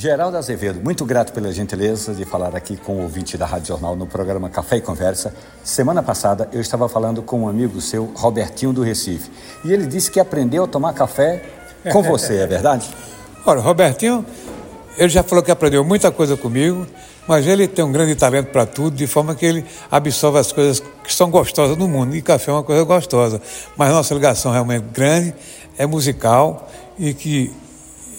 Geraldo Azevedo, muito grato pela gentileza de falar aqui com o ouvinte da Rádio Jornal no programa Café e Conversa. Semana passada eu estava falando com um amigo seu, Robertinho do Recife, e ele disse que aprendeu a tomar café com você, é verdade? Olha, Robertinho, ele já falou que aprendeu muita coisa comigo, mas ele tem um grande talento para tudo, de forma que ele absorve as coisas que são gostosas no mundo, e café é uma coisa gostosa. Mas nossa ligação realmente grande, é musical, e que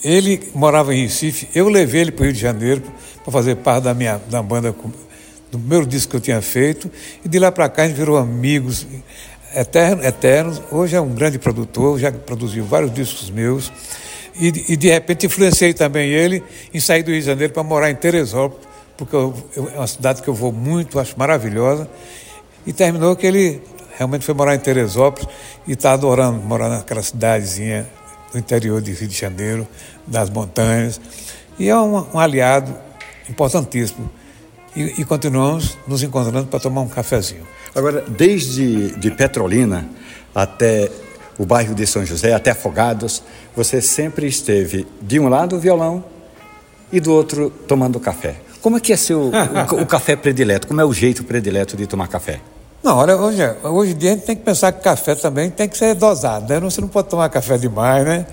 ele morava em Recife, eu levei ele para o Rio de Janeiro para fazer parte da minha da banda, do primeiro disco que eu tinha feito, e de lá para cá a gente virou amigos eternos, eternos. Hoje é um grande produtor, já produziu vários discos meus, e, e de repente influenciei também ele em sair do Rio de Janeiro para morar em Teresópolis, porque eu, eu, é uma cidade que eu vou muito, acho maravilhosa, e terminou que ele realmente foi morar em Teresópolis e está adorando morar naquela cidadezinha do interior de Rio de Janeiro, das montanhas, e é um, um aliado importantíssimo. E, e, continuamos nos encontrando para tomar um cafezinho. Agora, desde de Petrolina até o bairro de São José, até Afogados, você sempre esteve de um lado o violão e do outro tomando café. Como é que é seu o, o café predileto? Como é o jeito predileto de tomar café? Não, olha, hoje, hoje em dia a gente tem que pensar que café também tem que ser dosado, né? Você não pode tomar café demais, né?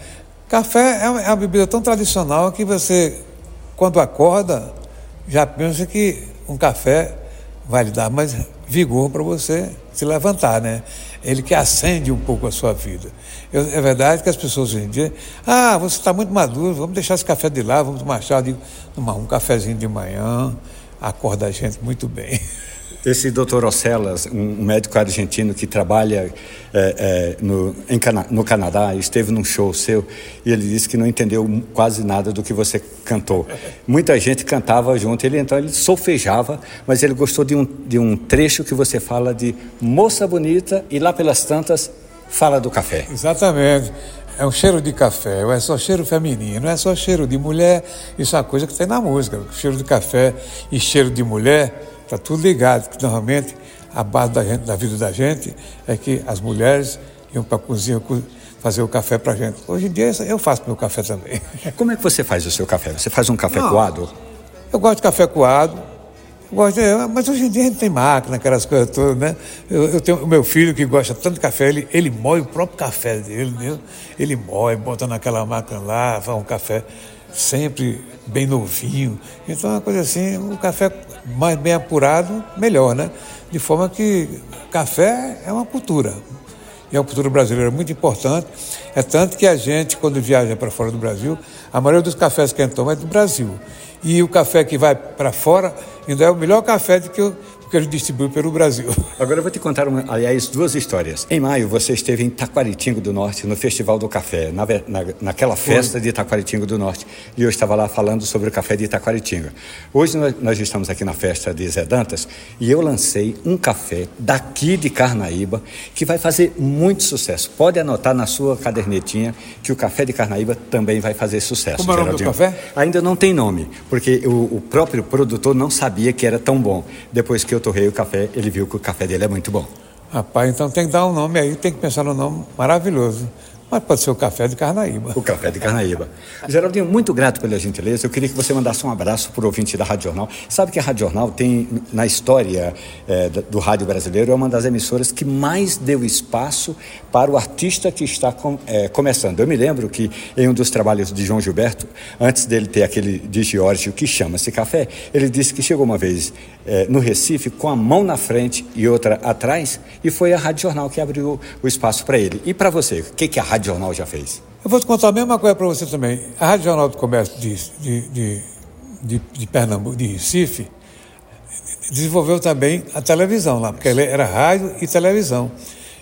Café é uma, é uma bebida tão tradicional que você, quando acorda, já pensa que um café vai lhe dar mais vigor para você se levantar, né? Ele que acende um pouco a sua vida. Eu, é verdade que as pessoas hoje em dia, ah, você está muito maduro, vamos deixar esse café de lá, vamos tomar chá. Eu digo, um cafezinho de manhã acorda a gente muito bem. Esse doutor Ocelas, um médico argentino que trabalha é, é, no, no Canadá, esteve num show seu e ele disse que não entendeu quase nada do que você cantou. Muita gente cantava junto, ele então ele solfejava, mas ele gostou de um, de um trecho que você fala de moça bonita e lá pelas tantas fala do café. Exatamente. É um cheiro de café, é só cheiro feminino, é só cheiro de mulher, isso é uma coisa que tem na música. Cheiro de café e cheiro de mulher Está tudo ligado, que normalmente a base da, gente, da, vida da gente é que as mulheres iam para a cozinha fazer o café para a gente. Hoje em dia eu faço meu café também. Como é que você faz o seu café? Você faz um café Não, coado? Eu gosto de café coado. Gosto mas hoje em dia a gente tem máquina, aquelas coisas todas, né? Eu, eu tenho o meu filho que gosta tanto de café, ele, ele moe o próprio café dele, né? Ele moe, bota naquela máquina lá, faz um café sempre bem novinho. Então, é uma coisa assim, o café mais bem apurado, melhor, né? De forma que café é uma cultura. E é uma cultura brasileira muito importante. É tanto que a gente, quando viaja para fora do Brasil, a maioria dos cafés que a gente toma é do Brasil. E o café que vai para fora ainda é o melhor café do que porque ele distribui pelo Brasil. Agora eu vou te contar, uma, aliás, duas histórias. Em maio, você esteve em Taquaritingo do Norte, no Festival do Café, na, na, naquela festa de Taquaritingo do Norte. E eu estava lá falando sobre o café de Taquaritinga. Hoje nós, nós, estamos aqui na festa de Zé Dantas e eu lancei um café daqui de Carnaíba que vai fazer muito sucesso. Pode anotar na sua cadernetinha que o café de Carnaíba também vai fazer sucesso. Como é o nome do café? Ainda não tem nome, porque o, o próprio produtor não sabia que era tão bom. Depois que eu torrei o café, ele viu que o café dele é muito bom. Rapaz, então tem que dar um nome aí, tem que pensar no nome maravilhoso. Mas pode ser o café de Carnaíba. O café de Carnaíba. Geraldinho, muito grato pela gentileza. Eu queria que você mandasse um abraço para o ouvinte da Rádio Jornal. Sabe que a Rádio Jornal tem, na história é, do rádio brasileiro, é uma das emissoras que mais deu espaço para o artista que está com, é, começando. Eu me lembro que em um dos trabalhos de João Gilberto, antes dele ter aquele de Giorgio que chama-se Café, ele disse que chegou uma vez é, no Recife com a mão na frente e outra atrás e foi a Rádio Jornal que abriu o espaço para ele. E para você, o que, que a Rádio Jornal já fez? Eu vou te contar a mesma coisa para você também. A Rádio Jornal do Comércio de, de, de, de, de Pernambuco, de Recife, desenvolveu também a televisão lá, porque era rádio e televisão.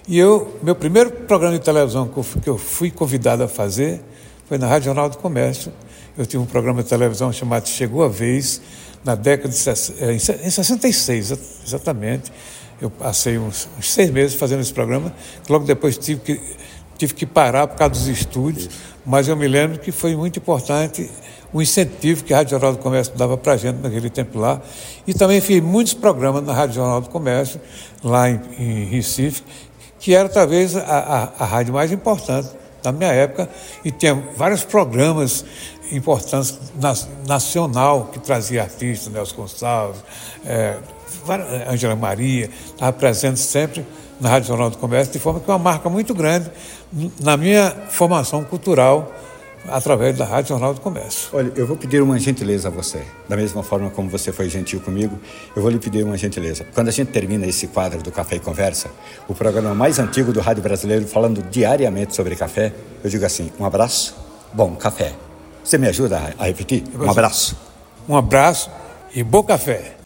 E eu, meu primeiro programa de televisão que eu fui convidado a fazer foi na Rádio Jornal do Comércio. Eu tive um programa de televisão chamado Chegou a Vez, na década de é, em 66, exatamente. Eu passei uns, uns seis meses fazendo esse programa, logo depois tive que tive que parar por causa dos estúdios, mas eu me lembro que foi muito importante o incentivo que a Rádio Jornal do Comércio dava para a gente naquele tempo lá. E também fiz muitos programas na Rádio Jornal do Comércio, lá em, em Recife, que era talvez a, a, a rádio mais importante da minha época e tinha vários programas importantes na, nacional que trazia artistas, Nelson Gonçalves, é, Angela Maria, estava presente sempre na Rádio Jornal do Comércio, de forma que é uma marca muito grande na minha formação cultural através da Rádio Jornal do Comércio. Olha, eu vou pedir uma gentileza a você. Da mesma forma como você foi gentil comigo, eu vou lhe pedir uma gentileza. Quando a gente termina esse quadro do Café e Conversa, o programa mais antigo do rádio brasileiro, falando diariamente sobre café, eu digo assim: um abraço, bom café. Você me ajuda a repetir? Um abraço. Um abraço e bom café.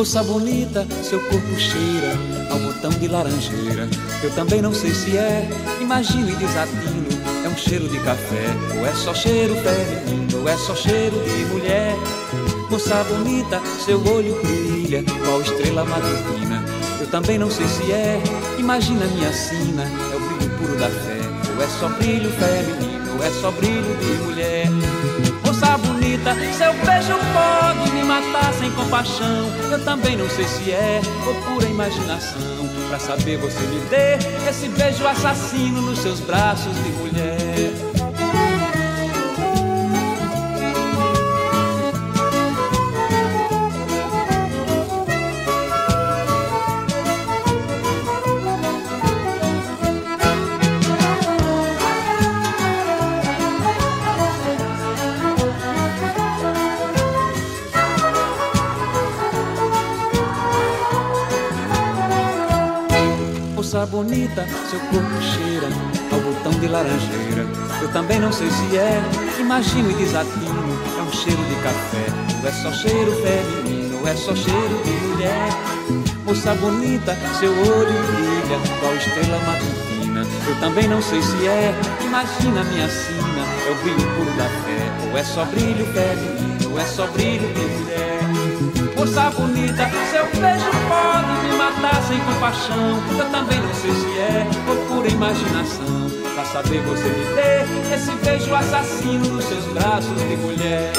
Moça bonita, seu corpo cheira ao botão de laranjeira. Eu também não sei se é, imagino e desatino. É um cheiro de café, ou é só cheiro feminino, ou é só cheiro de mulher. Moça bonita, seu olho brilha, qual estrela matutina. Eu também não sei se é, imagina minha sina, é o brilho puro da fé, ou é só brilho feminino, ou é só brilho de mulher moça bonita, seu beijo pode me matar sem compaixão. Eu também não sei se é ou pura imaginação. Pra saber você me dê esse beijo assassino nos seus braços de mulher. Moça bonita, seu corpo cheira ao botão de laranjeira. Eu também não sei se é, imagino e desatino. É um cheiro de café, ou é só cheiro feminino, ou é só cheiro de mulher. Moça bonita, seu olho brilha, qual estrela matutina. Eu também não sei se é, imagina minha sina. É o brilho puro da fé, ou é só brilho feminino, ou é só brilho de mulher moça bonita, seu beijo pode me matar sem compaixão. Eu também não sei se é ou pura imaginação. Pra saber você me dê esse beijo assassino nos seus braços de mulher.